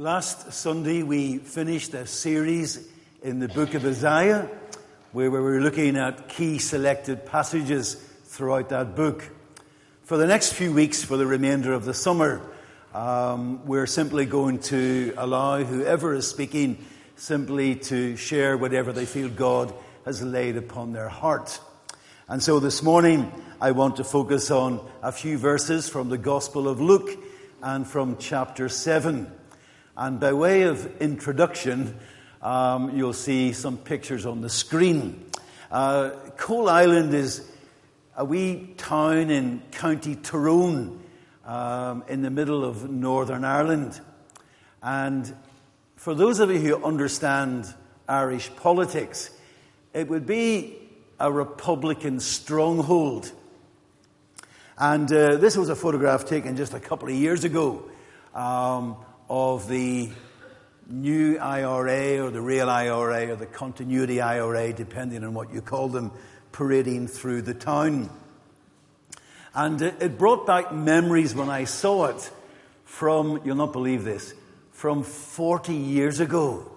Last Sunday, we finished a series in the book of Isaiah where we were looking at key selected passages throughout that book. For the next few weeks, for the remainder of the summer, um, we're simply going to allow whoever is speaking simply to share whatever they feel God has laid upon their heart. And so this morning, I want to focus on a few verses from the Gospel of Luke and from chapter 7. And by way of introduction, um, you'll see some pictures on the screen. Uh, Coalisland is a wee town in County Tyrone um, in the middle of Northern Ireland. And for those of you who understand Irish politics, it would be a Republican stronghold. And uh, this was a photograph taken just a couple of years ago um, of the new IRA or the real IRA or the continuity IRA, depending on what you call them, parading through the town. And it brought back memories when I saw it from, you'll not believe this, from 40 years ago.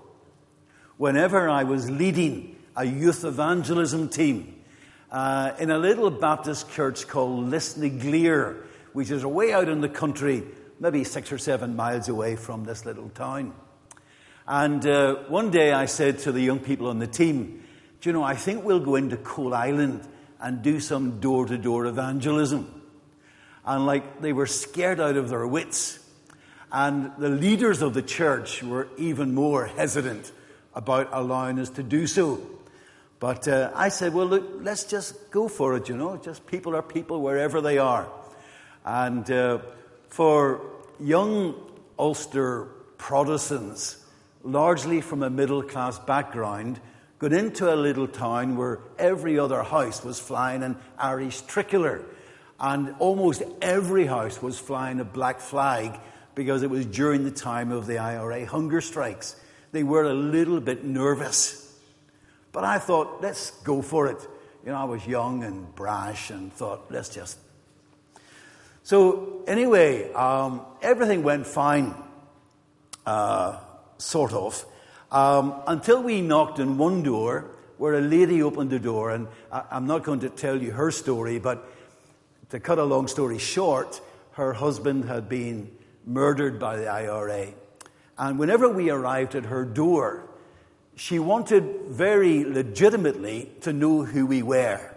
Whenever I was leading a youth evangelism team uh, in a little Baptist church called Lisnaglere, which is away out in the country, maybe six or seven miles away from this little town. And uh, one day I said to the young people on the team, Do you know, I think we'll go into Coalisland and do some door to door evangelism. And like they were scared out of their wits. And the leaders of the church were even more hesitant about allowing us to do so. But uh, I said, well, look, let's just go for it, you know. Just people are people wherever they are. And uh, for young Ulster Protestants, largely from a middle class background, got into a little town where every other house was flying an Irish tricolour. And almost every house was flying a black flag because it was during the time of the IRA hunger strikes. They were a little bit nervous. But I thought, let's go for it. You know, I was young and brash and thought, let's just. So, anyway, um, everything went fine, uh, sort of. Um, until we knocked on one door where a lady opened the door, and I, I'm not going to tell you her story, but to cut a long story short, her husband had been murdered by the IRA. And whenever we arrived at her door, she wanted very legitimately to know who we were.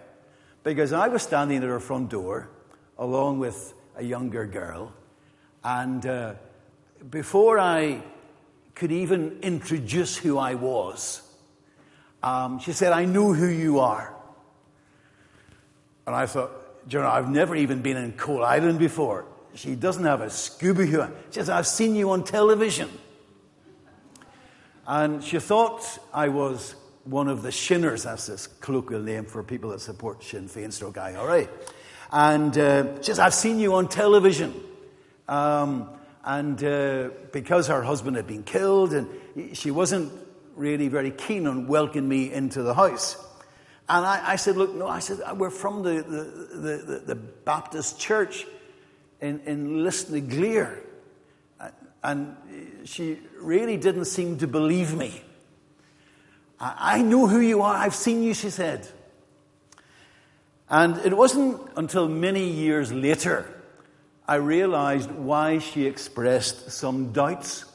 Because I was standing at her front door along with a younger girl, and uh, before I could even introduce who I was. Um, she said, I know who you are. And I thought, know, I've never even been in Coalisland before. She doesn't have a scuba Doo. She says, I've seen you on television. And she thought I was one of the Shinners, that's this colloquial name for people that support Sinn Féin stroke IRA. And uh, she says, I've seen you on television. Um, and uh, because her husband had been killed, and she wasn't really very keen on welcoming me into the house. And I, I said, Look, no, I said, we're from the, the, the, the Baptist church in, in Lisnaglere. And she really didn't seem to believe me. I know who you are. I've seen you, she said. And it wasn't until many years later I realized why she expressed some doubts.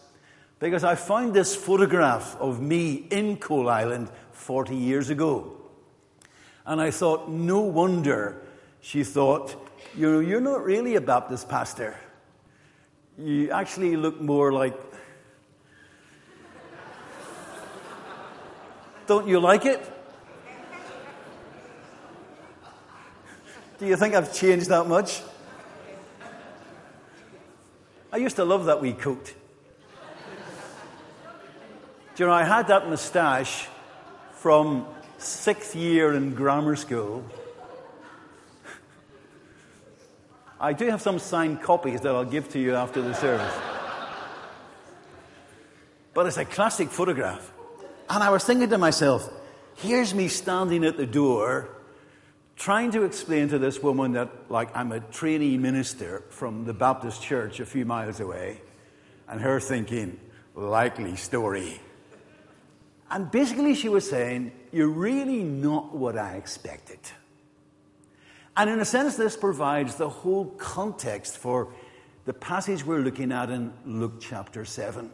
Because I found this photograph of me in Coalisland 40 years ago. And I thought, no wonder she thought, you know, you're not really a Baptist pastor. You actually look more like. Don't you like it? Do you think I've changed that much? I used to love that wee coat. Do you know, I had that moustache from sixth year in grammar school. I do have some signed copies that I'll give to you after the service. But it's a classic photograph. And I was thinking to myself, here's me standing at the door trying to explain to this woman that, like, I'm a trainee minister from the Baptist church a few miles away, and her thinking, likely story. And basically, she was saying, You're really not what I expected. And in a sense, this provides the whole context for the passage we're looking at in Luke chapter 7.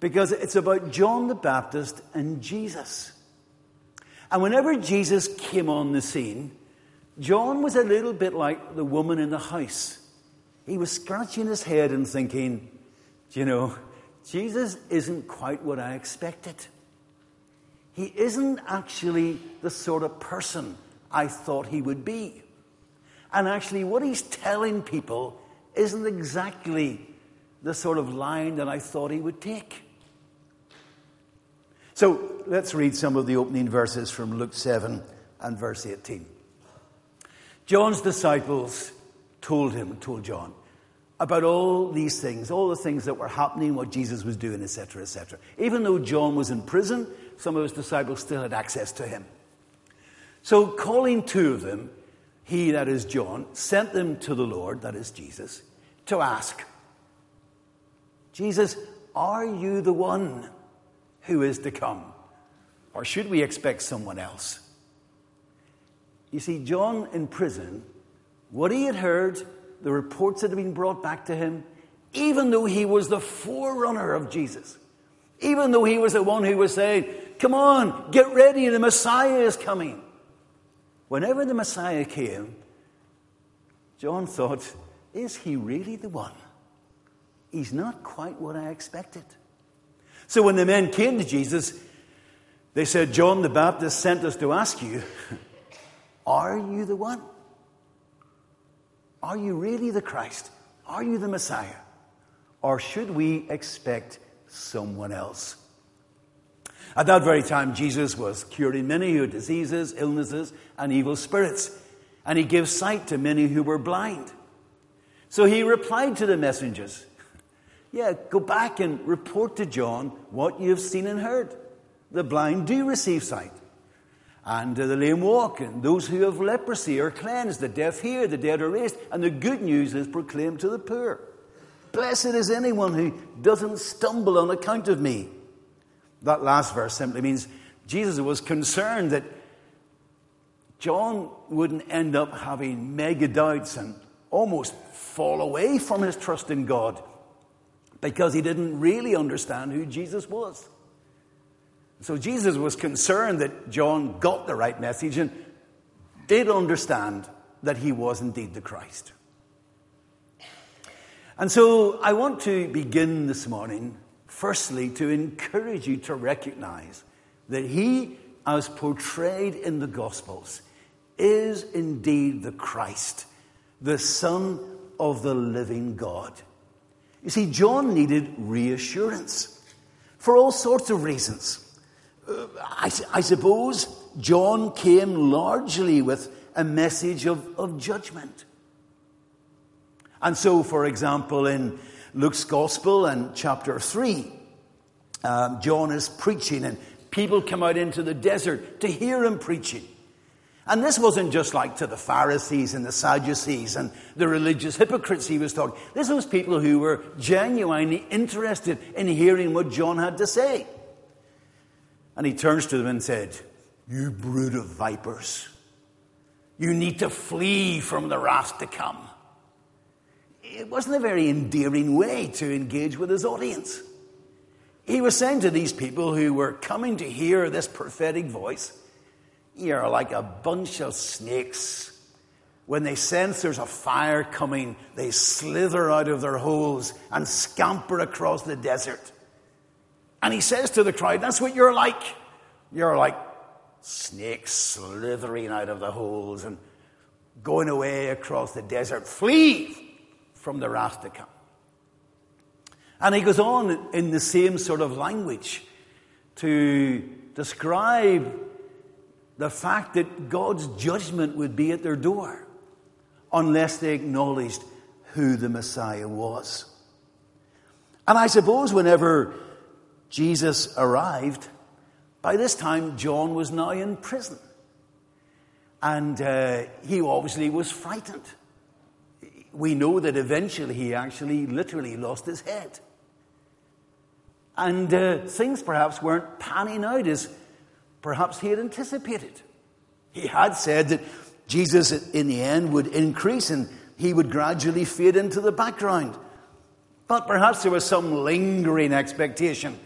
Because it's about John the Baptist and Jesus. And whenever Jesus came on the scene, John was a little bit like the woman in the house. He was scratching his head and thinking, you know, Jesus isn't quite what I expected. He isn't actually the sort of person I thought he would be. And actually, what he's telling people isn't exactly the sort of line that I thought he would take. So let's read some of the opening verses from Luke 7 and verse 18. John's disciples told him, told John, about all these things, all the things that were happening, what Jesus was doing, etc., etc. Even though John was in prison, some of his disciples still had access to him. So, calling two of them, he, that is John, sent them to the Lord, that is Jesus, to ask, Jesus, are you the one who is to come? Or should we expect someone else? You see, John in prison, what he had heard, the reports that had been brought back to him, even though he was the forerunner of Jesus, even though he was the one who was saying, Come on, get ready, the Messiah is coming. Whenever the Messiah came, John thought, is he really the one? He's not quite what I expected. So when the men came to Jesus, they said, John the Baptist sent us to ask you, Are you the one? Are you really the Christ? Are you the Messiah? Or should we expect someone else? At that very time, Jesus was curing many who had diseases, illnesses, and evil spirits, and he gave sight to many who were blind. So he replied to the messengers Yeah, go back and report to John what you have seen and heard. The blind do receive sight, and the lame walk, and those who have leprosy are cleansed, the deaf hear, the dead are raised, and the good news is proclaimed to the poor. Blessed is anyone who doesn't stumble on account of me. That last verse simply means Jesus was concerned that John wouldn't end up having mega doubts and almost fall away from his trust in God because he didn't really understand who Jesus was. So Jesus was concerned that John got the right message and did understand that he was indeed the Christ. And so I want to begin this morning firstly, to encourage you to recognize that he, as portrayed in the Gospels, is indeed the Christ, the Son of the living God. You see, John needed reassurance for all sorts of reasons. Uh, I, I, suppose John came largely with a message of, of judgment. And so, for example, in Luke's Gospel and chapter 3, um, John is preaching, and people come out into the desert to hear him preaching. And this wasn't just like to the Pharisees and the Sadducees and the religious hypocrites he was talking. This was people who were genuinely interested in hearing what John had to say. And he turns to them and said, You brood of vipers, you need to flee from the wrath to come it wasn't a very endearing way to engage with his audience. He was saying to these people who were coming to hear this prophetic voice, You're like a bunch of snakes. When they sense there's a fire coming, they slither out of their holes and scamper across the desert. And he says to the crowd, That's what you're like. You're like snakes slithering out of the holes and going away across the desert. Flee from the wrath to come. And he goes on in the same sort of language to describe the fact that God's judgment would be at their door unless they acknowledged who the Messiah was. And I suppose whenever Jesus arrived, by this time John was now in prison. And uh, he obviously was frightened we know that eventually he actually literally lost his head. And uh, things perhaps weren't panning out as perhaps he had anticipated. He had said that Jesus, in the end, would increase and he would gradually fade into the background. But perhaps there was some lingering expectation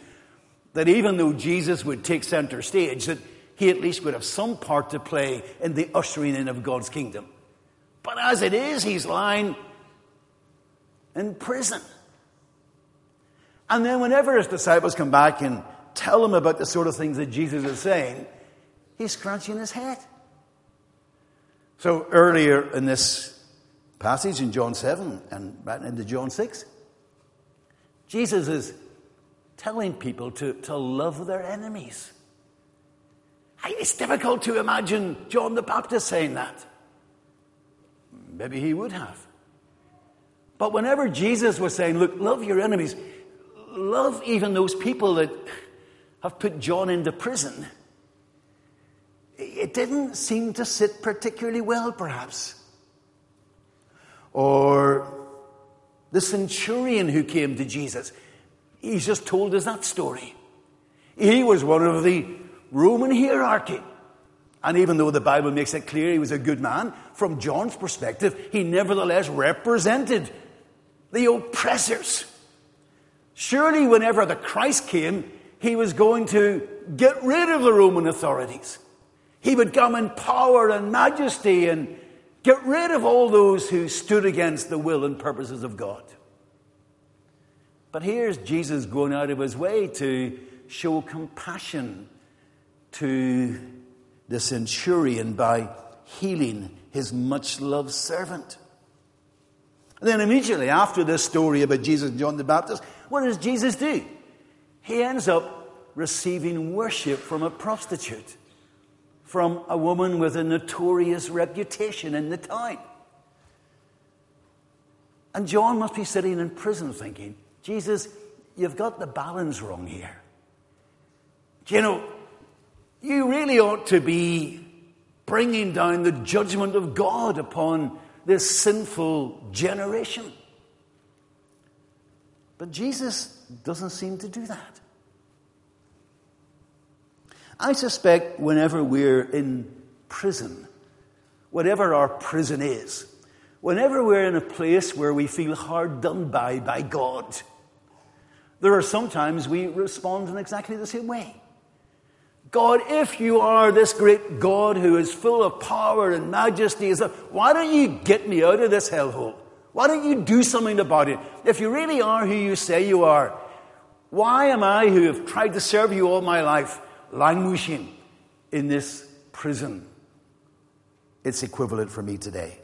that even though Jesus would take center stage, that he at least would have some part to play in the ushering in of God's kingdom. But as it is, he's lying in prison. And then, whenever his disciples come back and tell him about the sort of things that Jesus is saying, he's scratching his head. So, earlier in this passage in John 7 and right into John 6, Jesus is telling people to, to love their enemies. It's difficult to imagine John the Baptist saying that. Maybe he would have. But whenever Jesus was saying, Look, love your enemies, love even those people that have put John into prison, it didn't seem to sit particularly well, perhaps. Or the centurion who came to Jesus. He's just told us that story. He was one of the Roman hierarchy. And even though the Bible makes it clear he was a good man, from John's perspective, he nevertheless represented the oppressors. Surely, whenever the Christ came, he was going to get rid of the Roman authorities. He would come in power and majesty and get rid of all those who stood against the will and purposes of God. But here's Jesus going out of his way to show compassion to the centurion by healing his much loved servant. And then immediately after this story about Jesus and John the Baptist, what does Jesus do? He ends up receiving worship from a prostitute, from a woman with a notorious reputation in the town. And John must be sitting in prison thinking, Jesus, you've got the balance wrong here. You know, you really ought to be bringing down the judgment of God upon this sinful generation. But Jesus doesn't seem to do that. I suspect whenever we're in prison, whatever our prison is, whenever we're in a place where we feel hard done by by God, there are sometimes we respond in exactly the same way. God, if you are this great God who is full of power and majesty, why don't you get me out of this hellhole? Why don't you do something about it? If you really are who you say you are, why am I, who have tried to serve you all my life, languishing in this prison? It's equivalent for me today.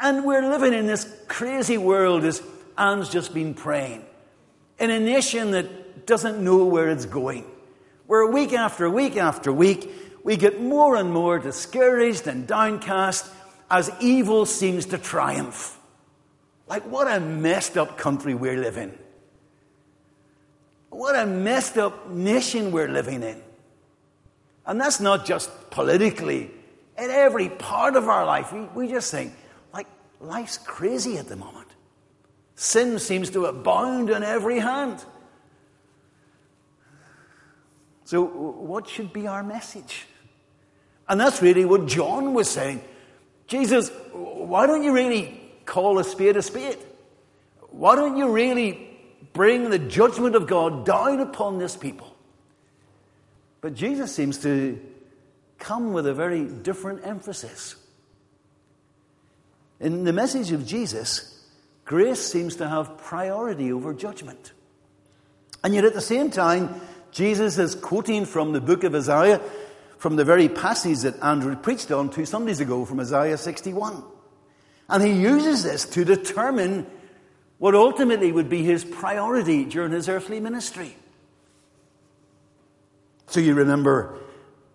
And we're living in this crazy world, as Anne's just been praying, in a nation that doesn't know where it's going. Where week after week after week, we get more and more discouraged and downcast as evil seems to triumph. Like, what a messed up country we're living in. What a messed up nation we're living in. And that's not just politically, in every part of our life. We, we just think, like, life's crazy at the moment. Sin seems to abound on every hand. So, what should be our message? And that's really what John was saying. Jesus, why don't you really call a spade a spade? Why don't you really bring the judgment of God down upon this people? But Jesus seems to come with a very different emphasis. In the message of Jesus, grace seems to have priority over judgment. And yet at the same time, Jesus is quoting from the book of Isaiah, from the very passage that Andrew preached on two Sundays ago from Isaiah 61. And he uses this to determine what ultimately would be his priority during his earthly ministry. So you remember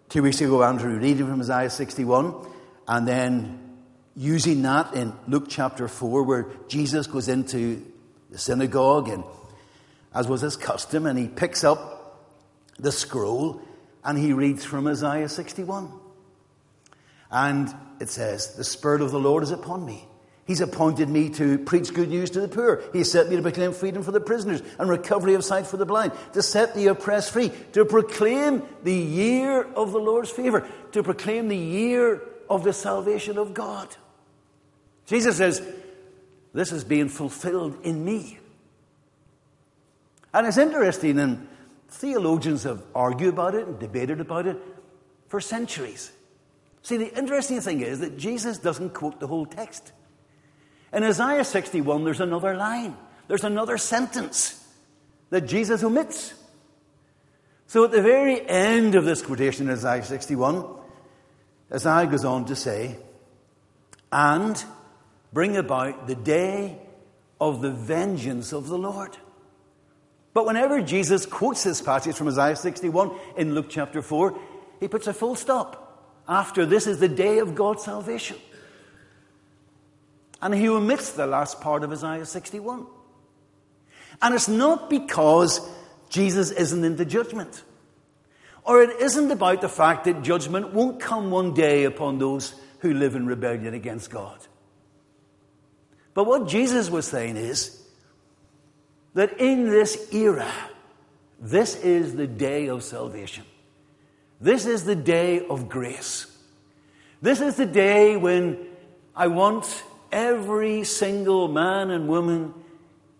two weeks ago, Andrew reading from Isaiah 61, and then using that in Luke chapter 4, where Jesus goes into the synagogue, and as was his custom, and he picks up the scroll and he reads from Isaiah 61. And it says, The Spirit of the Lord is upon me. He's appointed me to preach good news to the poor. He sent me to proclaim freedom for the prisoners and recovery of sight for the blind, to set the oppressed free, to proclaim the year of the Lord's favor, to proclaim the year of the salvation of God. Jesus says, This is being fulfilled in me. And it's interesting, and theologians have argued about it and debated about it for centuries. See, the interesting thing is that Jesus doesn't quote the whole text. In Isaiah 61, there's another line, there's another sentence that Jesus omits. So at the very end of this quotation in Isaiah 61, Isaiah goes on to say, and bring about the day of the vengeance of the Lord. But whenever Jesus quotes this passage from Isaiah 61 in Luke chapter 4, he puts a full stop. After this is the day of God's salvation. And he omits the last part of Isaiah 61. And it's not because Jesus isn't into judgment. Or it isn't about the fact that judgment won't come one day upon those who live in rebellion against God. But what Jesus was saying is that in this era, this is the day of salvation. This is the day of grace. This is the day when I want every single man and woman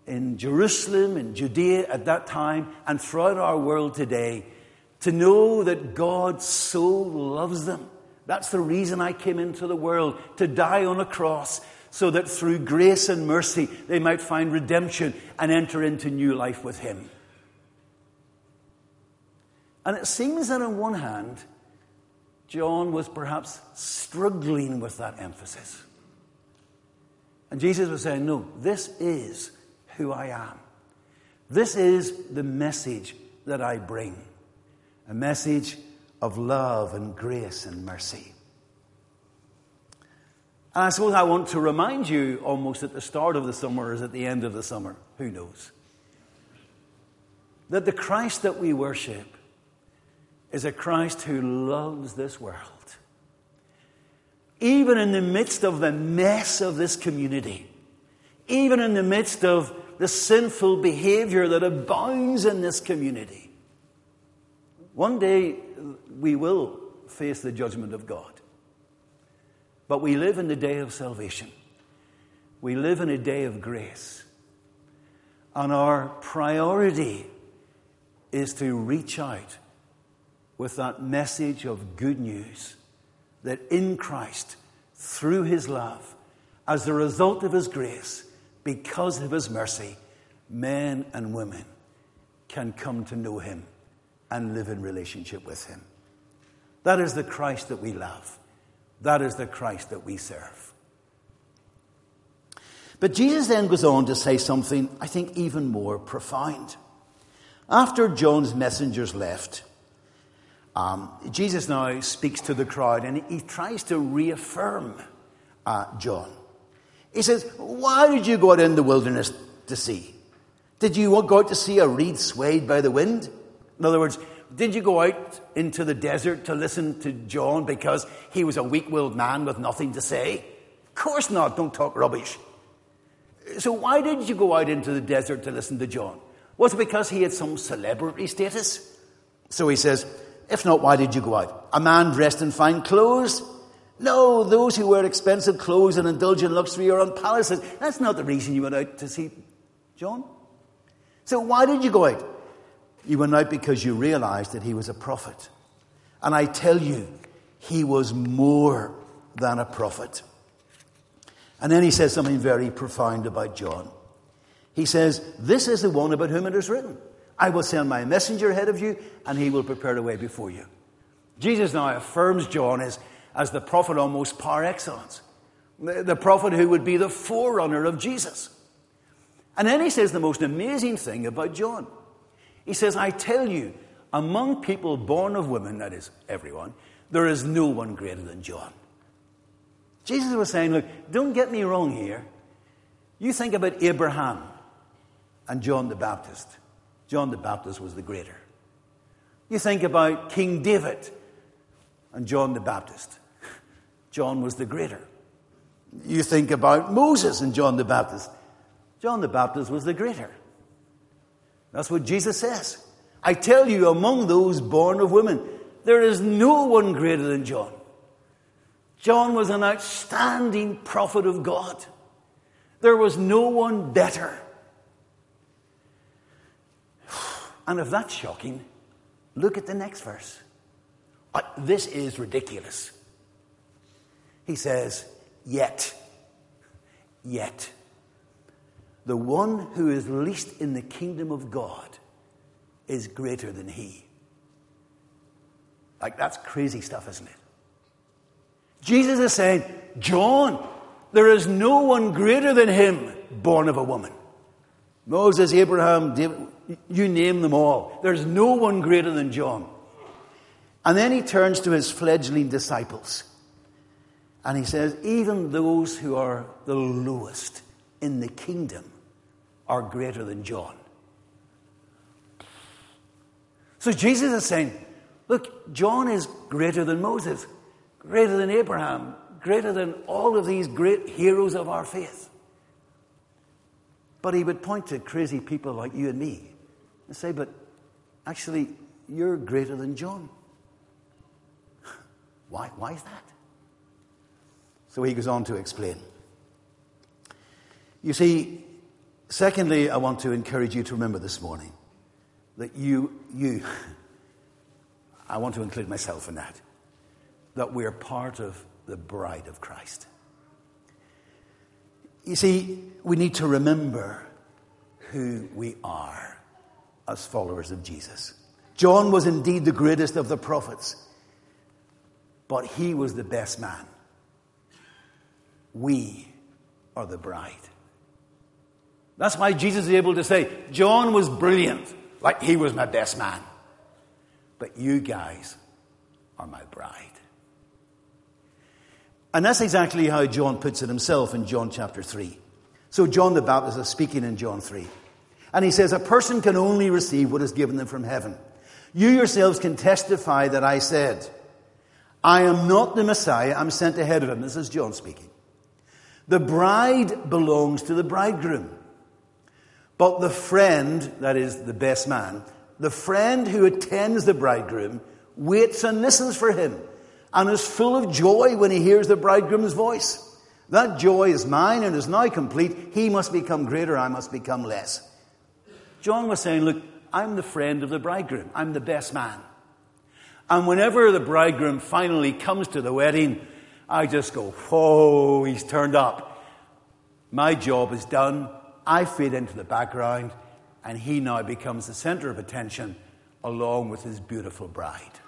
in Jerusalem and Judea at that time and throughout our world today to know that God so loves them. That's the reason I came into the world to die on a cross so that through grace and mercy they might find redemption and enter into new life with Him. And it seems that on one hand, John was perhaps struggling with that emphasis. And Jesus was saying, No, this is who I am. This is the message that I bring a message of love and grace and mercy. And I suppose I want to remind you almost at the start of the summer as at the end of the summer, who knows, that the Christ that we worship is a Christ who loves this world even in the midst of the mess of this community, even in the midst of the sinful behavior that abounds in this community, one day we will face the judgment of God. But we live in the day of salvation. We live in a day of grace. And our priority is to reach out with that message of good news that in Christ, through his love, as a result of his grace, because of his mercy, men and women can come to know him and live in relationship with him. That is the Christ that we love. That is the Christ that we serve. But Jesus then goes on to say something, I think, even more profound. After John's messengers left, um, Jesus now speaks to the crowd and he tries to reaffirm uh, John. He says, Why did you go out in the wilderness to see? Did you go out to see a reed swayed by the wind? In other words, did you go out into the desert to listen to John because he was a weak willed man with nothing to say? Of course not, don't talk rubbish. So, why did you go out into the desert to listen to John? Was it because he had some celebrity status? So he says, if not, why did you go out? A man dressed in fine clothes? No, those who wear expensive clothes and indulge in luxury are on palaces. That's not the reason you went out to see John. So why did you go out? You went out because you realized that he was a prophet. And I tell you, he was more than a prophet. And then he says something very profound about John. He says, This is the one about whom it is written. I will send my messenger ahead of you, and he will prepare the way before you. Jesus now affirms John as, as the prophet almost par excellence, the, the prophet who would be the forerunner of Jesus. And then he says the most amazing thing about John. He says, I tell you, among people born of women, that is, everyone, there is no one greater than John. Jesus was saying, Look, don't get me wrong here. You think about Abraham and John the Baptist. John the Baptist was the greater. You think about King David and John the Baptist. John was the greater. You think about Moses and John the Baptist. John the Baptist was the greater. That's what Jesus says. I tell you, among those born of women, there is no one greater than John. John was an outstanding prophet of God. There was no one better. And if that's shocking, look at the next verse. Uh, this is ridiculous. He says, Yet, yet, the one who is least in the kingdom of God is greater than he. Like, that's crazy stuff, isn't it? Jesus is saying, John, there is no one greater than him born of a woman. Moses, Abraham, David, you name them all. There's no one greater than John. And then he turns to his fledgling disciples and he says, Even those who are the lowest in the kingdom are greater than John. So Jesus is saying, Look, John is greater than Moses, greater than Abraham, greater than all of these great heroes of our faith. But he would point to crazy people like you and me and say, But actually, you're greater than John. Why, why is that? So he goes on to explain. You see, secondly, I want to encourage you to remember this morning that you, you, I want to include myself in that, that we're part of the bride of Christ. You see, we need to remember who we are as followers of Jesus. John was indeed the greatest of the prophets, but he was the best man. We are the bride. That's why Jesus is able to say, John was brilliant, like he was my best man. But you guys are my bride. And that's exactly how John puts it himself in John chapter 3. So John the Baptist is speaking in John 3. And he says, A person can only receive what is given them from heaven. You yourselves can testify that I said, I am not the Messiah, I'm sent ahead of him. This is John speaking. The bride belongs to the bridegroom. But the friend, that is the best man, the friend who attends the bridegroom waits and listens for him and is full of joy when he hears the bridegroom's voice. That joy is mine and is now complete. He must become greater, I must become less. John was saying, Look, I'm the friend of the bridegroom, I'm the best man. And whenever the bridegroom finally comes to the wedding, I just go, Whoa, he's turned up. My job is done. I fade into the background, and he now becomes the center of attention along with his beautiful bride.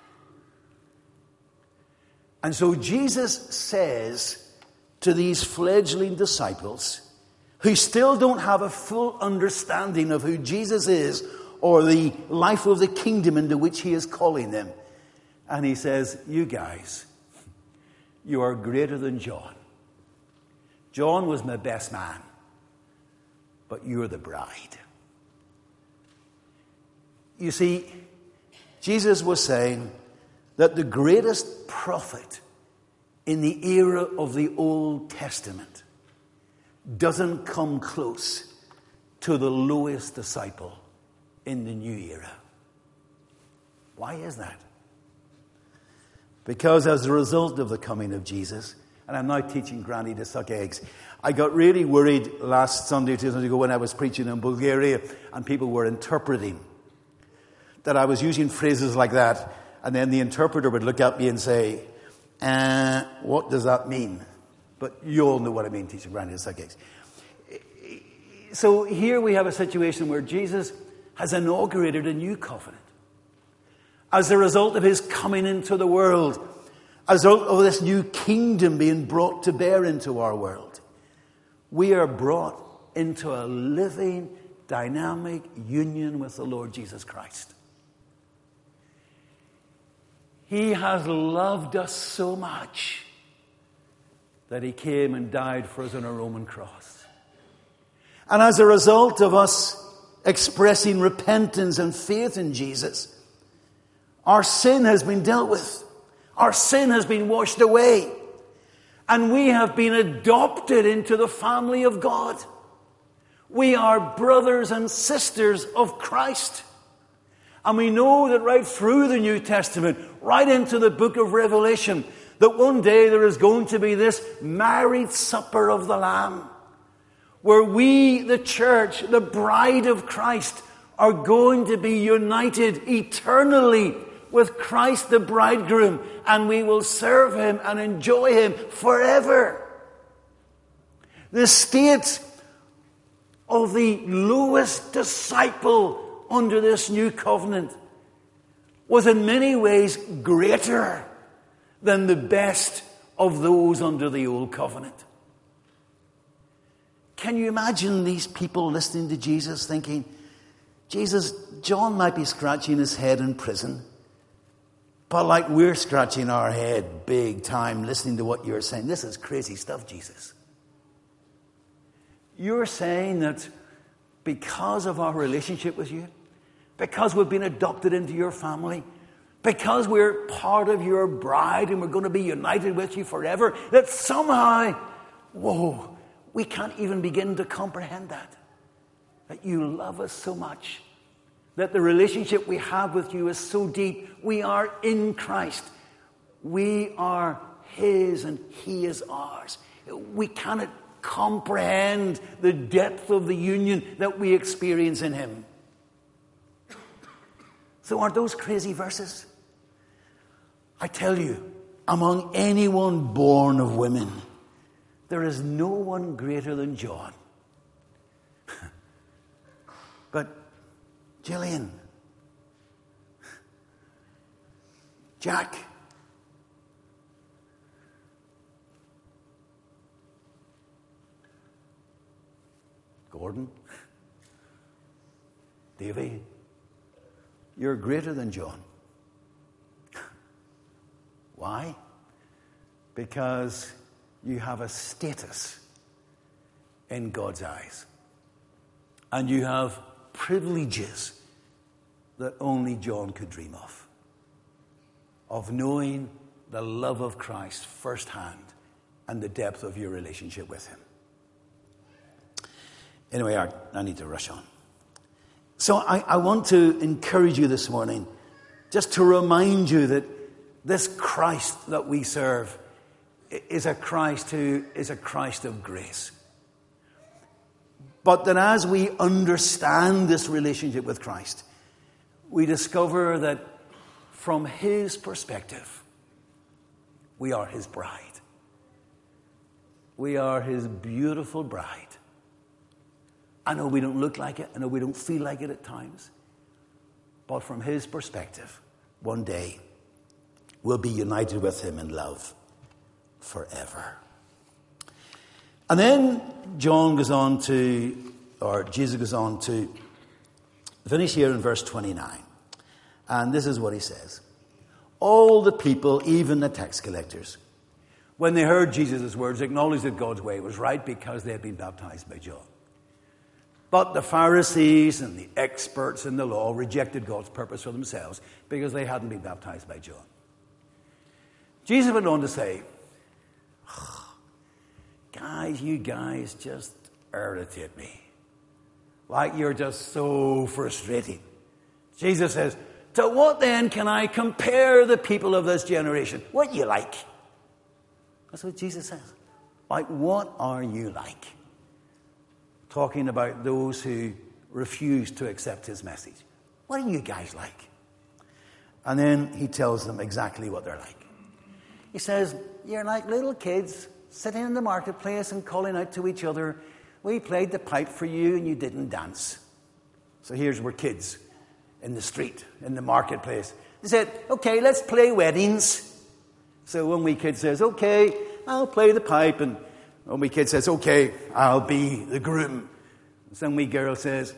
And so Jesus says to these fledgling disciples, who still don't have a full understanding of who Jesus is or the life of the kingdom into which he is calling them. And he says, You guys, you are greater than John. John was my best man, but you're the bride. You see, Jesus was saying that the greatest prophet in the era of the Old Testament doesn't come close to the lowest disciple in the new era. Why is that? Because as a result of the coming of Jesus, and I'm now teaching Granny to suck eggs, I got really worried last Sunday, two Sundays ago, when I was preaching in Bulgaria and people were interpreting that I was using phrases like that, and then the interpreter would look at me and say, uh, What does that mean? But you all know what I mean, to suck eggs. So here we have a situation where Jesus has inaugurated a new covenant as a result of his coming into the world, as a result of this new kingdom being brought to bear into our world. We are brought into a living, dynamic union with the Lord Jesus Christ. He has loved us so much that he came and died for us on a Roman cross. And as a result of us expressing repentance and faith in Jesus, our sin has been dealt with. Our sin has been washed away. And we have been adopted into the family of God. We are brothers and sisters of Christ. And we know that right through the New Testament, right into the book of Revelation, that one day there is going to be this marriage supper of the Lamb, where we, the church, the bride of Christ, are going to be united eternally with Christ the bridegroom, and we will serve him and enjoy him forever. The state of the lowest disciple under this new covenant was in many ways greater than the best of those under the old covenant. Can you imagine these people listening to Jesus thinking, Jesus, John might be scratching his head in prison, but like we're scratching our head big time listening to what you're saying. This is crazy stuff, Jesus. You're saying that because of our relationship with you, because we've been adopted into your family, because we're part of your bride and we're going to be united with you forever, that somehow, whoa, we can't even begin to comprehend that. That you love us so much, that the relationship we have with you is so deep. We are in Christ, we are His and He is ours. We cannot comprehend the depth of the union that we experience in Him. So, aren't those crazy verses? I tell you, among anyone born of women, there is no one greater than John. but, Gillian, Jack, Gordon, Davy, you're greater than John. Why? Because you have a status in God's eyes. And you have privileges that only John could dream of. Of knowing the love of Christ firsthand and the depth of your relationship with Him. Anyway, I, I need to rush on. So I, I want to encourage you this morning just to remind you that this Christ that we serve is a Christ who is a Christ of grace. But that as we understand this relationship with Christ, we discover that from His perspective, we are His bride. We are His beautiful bride. I know we don't look like it, I know we don't feel like it at times. But from his perspective, one day we'll be united with him in love forever. And then John goes on to, or Jesus goes on to finish here in verse 29. And this is what he says All the people, even the tax collectors, when they heard Jesus' words, acknowledged that God's way was right because they had been baptized by John. But the Pharisees and the experts in the law rejected God's purpose for themselves because they hadn't been baptized by John. Jesus went on to say, Guys, you guys just irritate me. Like you're just so frustrating. Jesus says, To what then can I compare the people of this generation? What you like? That's what Jesus says. Like, what are you like? talking about those who refuse to accept his message. What are you guys like? And then he tells them exactly what they're like. He says, You're like little kids sitting in the marketplace and calling out to each other, We played the pipe for you and you didn't dance. So here's where kids in the street, in the marketplace. They said, Okay, let's play weddings. So one wee kid says, Okay, I'll play the pipe. And one wee kid says, Okay, I'll be the groom. Some wee girl says,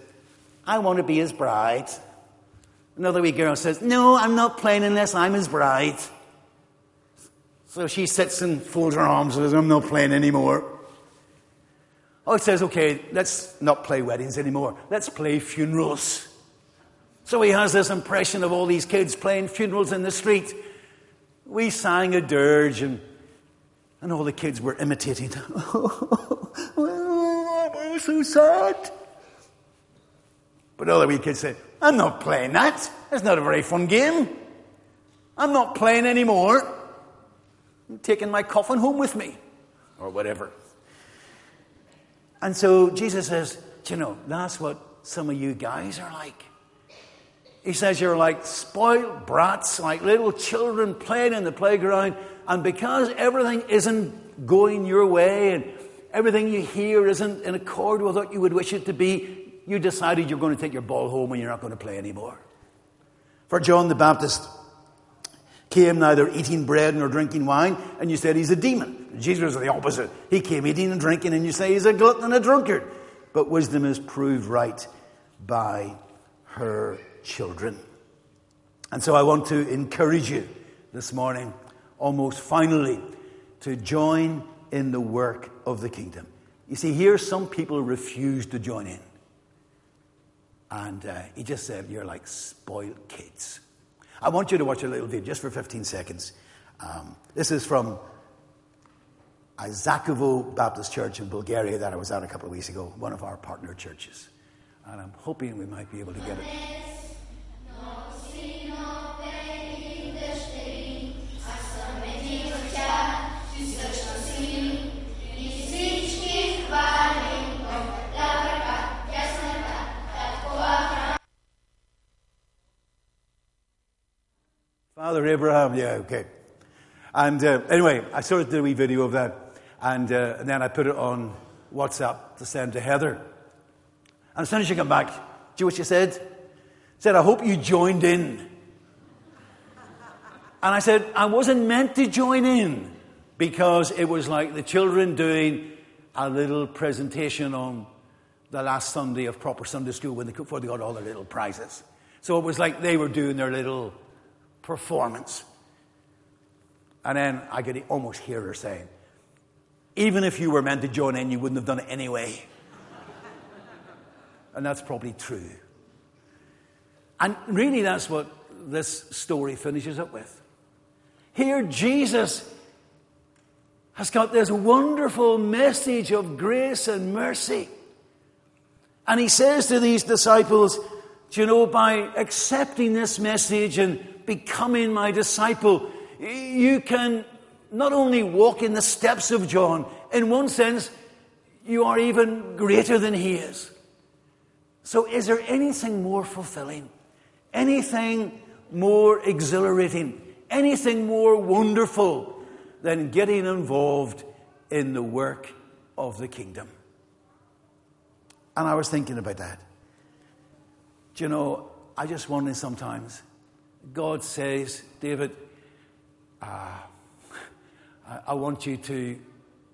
I want to be his bride. Another wee girl says, No, I'm not playing unless I'm his bride. So she sits and folds her arms and says, I'm not playing anymore. Oh, it says, okay, let's not play weddings anymore. Let's play funerals. So he has this impression of all these kids playing funerals in the street. We sang a dirge and And all the kids were imitating. oh, so sad. But other wee kids said, I'm not playing that. That's not a very fun game. I'm not playing anymore. I'm taking my coffin home with me. Or whatever. And so Jesus says, you know, that's what some of you guys are like. He says you're like spoiled brats, like little children playing in the playground, and because everything isn't going your way and everything you hear isn't in accord with what you would wish it to be, you decided you're going to take your ball home and you're not going to play anymore. For John the Baptist came neither eating bread nor drinking wine, and you said he's a demon. Jesus was the opposite. He came eating and drinking, and you say he's a glutton and a drunkard. But wisdom is proved right by her children. And so I want to encourage you this morning, almost finally, to join in the work of the kingdom. You see, here some people refuse to join in. And uh, he just said, You're like spoiled kids. I want you to watch a little video just for 15 seconds. Um, this is from Isakovo Baptist Church in Bulgaria that I was at a couple of weeks ago, one of our partner churches. And I'm hoping we might be able to get it. Father Abraham, yeah, okay. And uh, anyway, I sort of did a wee video of that, and, uh, and, then I put it on WhatsApp to send to Heather. And as soon as she came back, do you know what she said? She said, I hope you joined in. And I said, I wasn't meant to join in because it was like the children doing a little presentation on the last Sunday of proper Sunday school when they, before they got all their little prizes. So it was like they were doing their little performance. And then I could almost hear her saying, even if you were meant to join in, you wouldn't have done it anyway. and that's probably true. And really, that's what this story finishes up with. Here, Jesus has got this wonderful message of grace and mercy. And he says to these disciples, "Do you know, by accepting this message and becoming my disciple, you can not only walk in the steps of John, in one sense, you are even greater than he is. So, is there anything more fulfilling? Anything more exhilarating? Anything more wonderful than getting involved in the work of the kingdom? And I was thinking about that. Do you know, I just wonder sometimes God says, David, uh, I want you to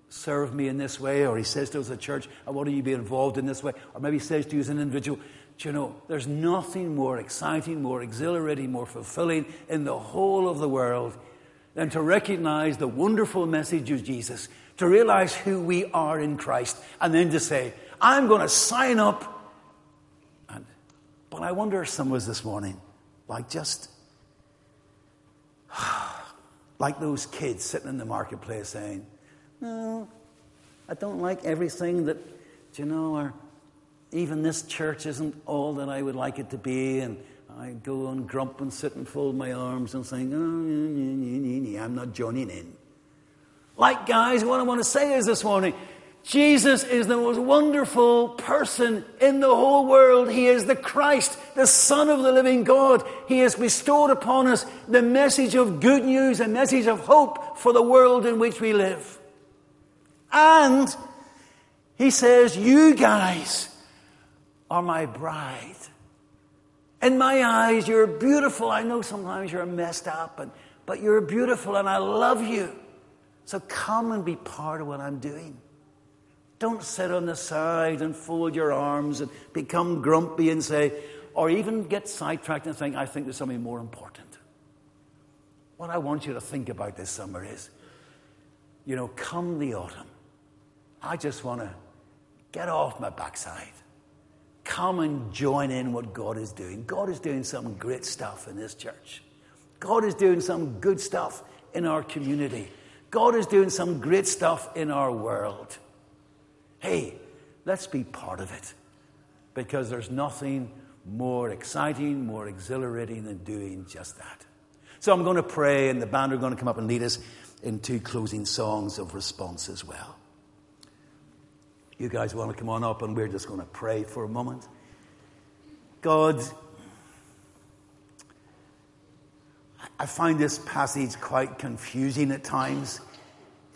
serve me in this way, or he says to us church, I want you to be involved in this way, or maybe he says to you as an individual, Do you know, there's nothing more exciting, more exhilarating, more fulfilling in the whole of the world than to recognize the wonderful message of Jesus, to realize who we are in Christ, and then to say, I'm going to sign up. And, but I wonder if some of us this morning, like just like those kids sitting in the marketplace saying, No, I don't like everything that, you know, or even this church isn't all that I would like it to be. And I go and grump and sit and fold my arms and saying, Oh, I'm not joining in. Like, guys, what I want to say is this morning Jesus is the most wonderful person in the whole world. He is the Christ, the Son of the living God. He has bestowed upon us the message of good news, a message of hope for the world in which we live. And he says, You guys are my bride. In my eyes, you're beautiful. I know sometimes you're messed up, and, but you're beautiful and I love you. So come and be part of what I'm doing. Don't sit on the side and fold your arms and become grumpy and say, or even get sidetracked and think, I think there's something more important. What I want you to think about this summer is, you know, come the autumn, I just want to get off my backside. Come and join in what God is doing. God is doing some great stuff in this church. God is doing some good stuff in our community. God is doing some great stuff in our world. Hey, let's be part of it because there's nothing more exciting, more exhilarating than doing just that. So I'm going to pray, and the band are going to come up and lead us in two closing songs of response as well. You guys want to come on up, and we're just going to pray for a moment. God, I find this passage quite confusing at times.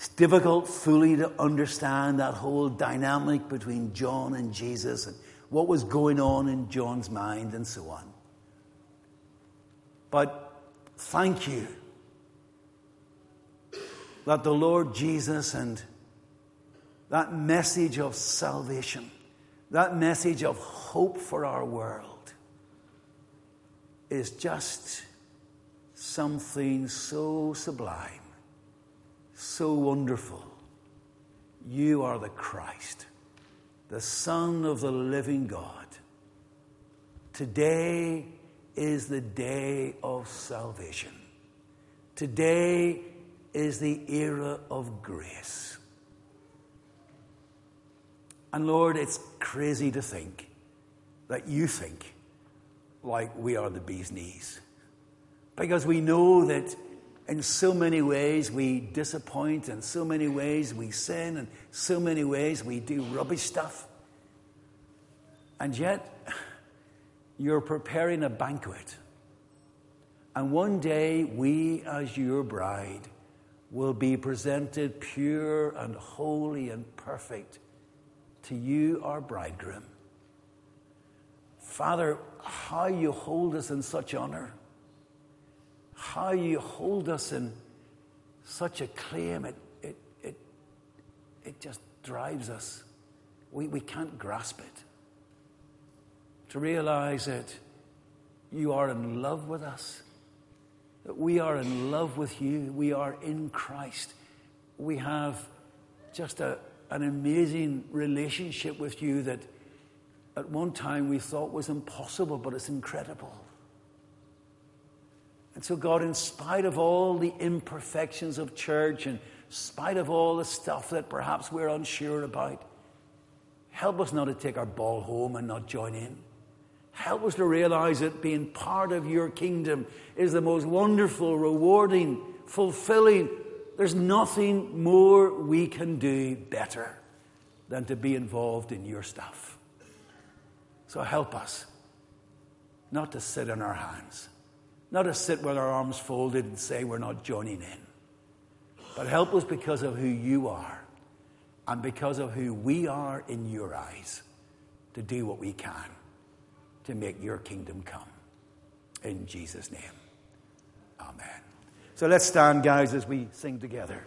It's difficult fully to understand that whole dynamic between John and Jesus and what was going on in John's mind and so on. But thank you that the Lord Jesus and that message of salvation, that message of hope for our world, is just something so sublime, so wonderful. You are the Christ, the Son of the living God. Today is the day of salvation. Today is the era of grace. And Lord, it's crazy to think that you think like we are the bee's knees. Because we know that in so many ways we disappoint, in so many ways we sin, in so many ways we do rubbish stuff. And yet, you're preparing a banquet. And one day, we, as your bride, will be presented pure and holy and perfect to you, our bridegroom. Father, how you hold us in such honor how you hold us in such a claim, it, it, it, it just drives us. We, we can't grasp it. To realize that you are in love with us, that we are in love with you, we are in Christ. We have just a, an amazing relationship with you that at one time we thought was impossible, but it's incredible. And so, God, in spite of all the imperfections of church and spite of all the stuff that perhaps we're unsure about, help us not to take our ball home and not join in. Help us to realize that being part of your kingdom is the most wonderful, rewarding, fulfilling. There's nothing more we can do better than to be involved in your stuff. So help us not to sit on our hands not to sit with our arms folded and say we're not joining in. But help us because of who you are and because of who we are in your eyes to do what we can to make your kingdom come. In Jesus' name. Amen. So let's stand, guys, as we sing together.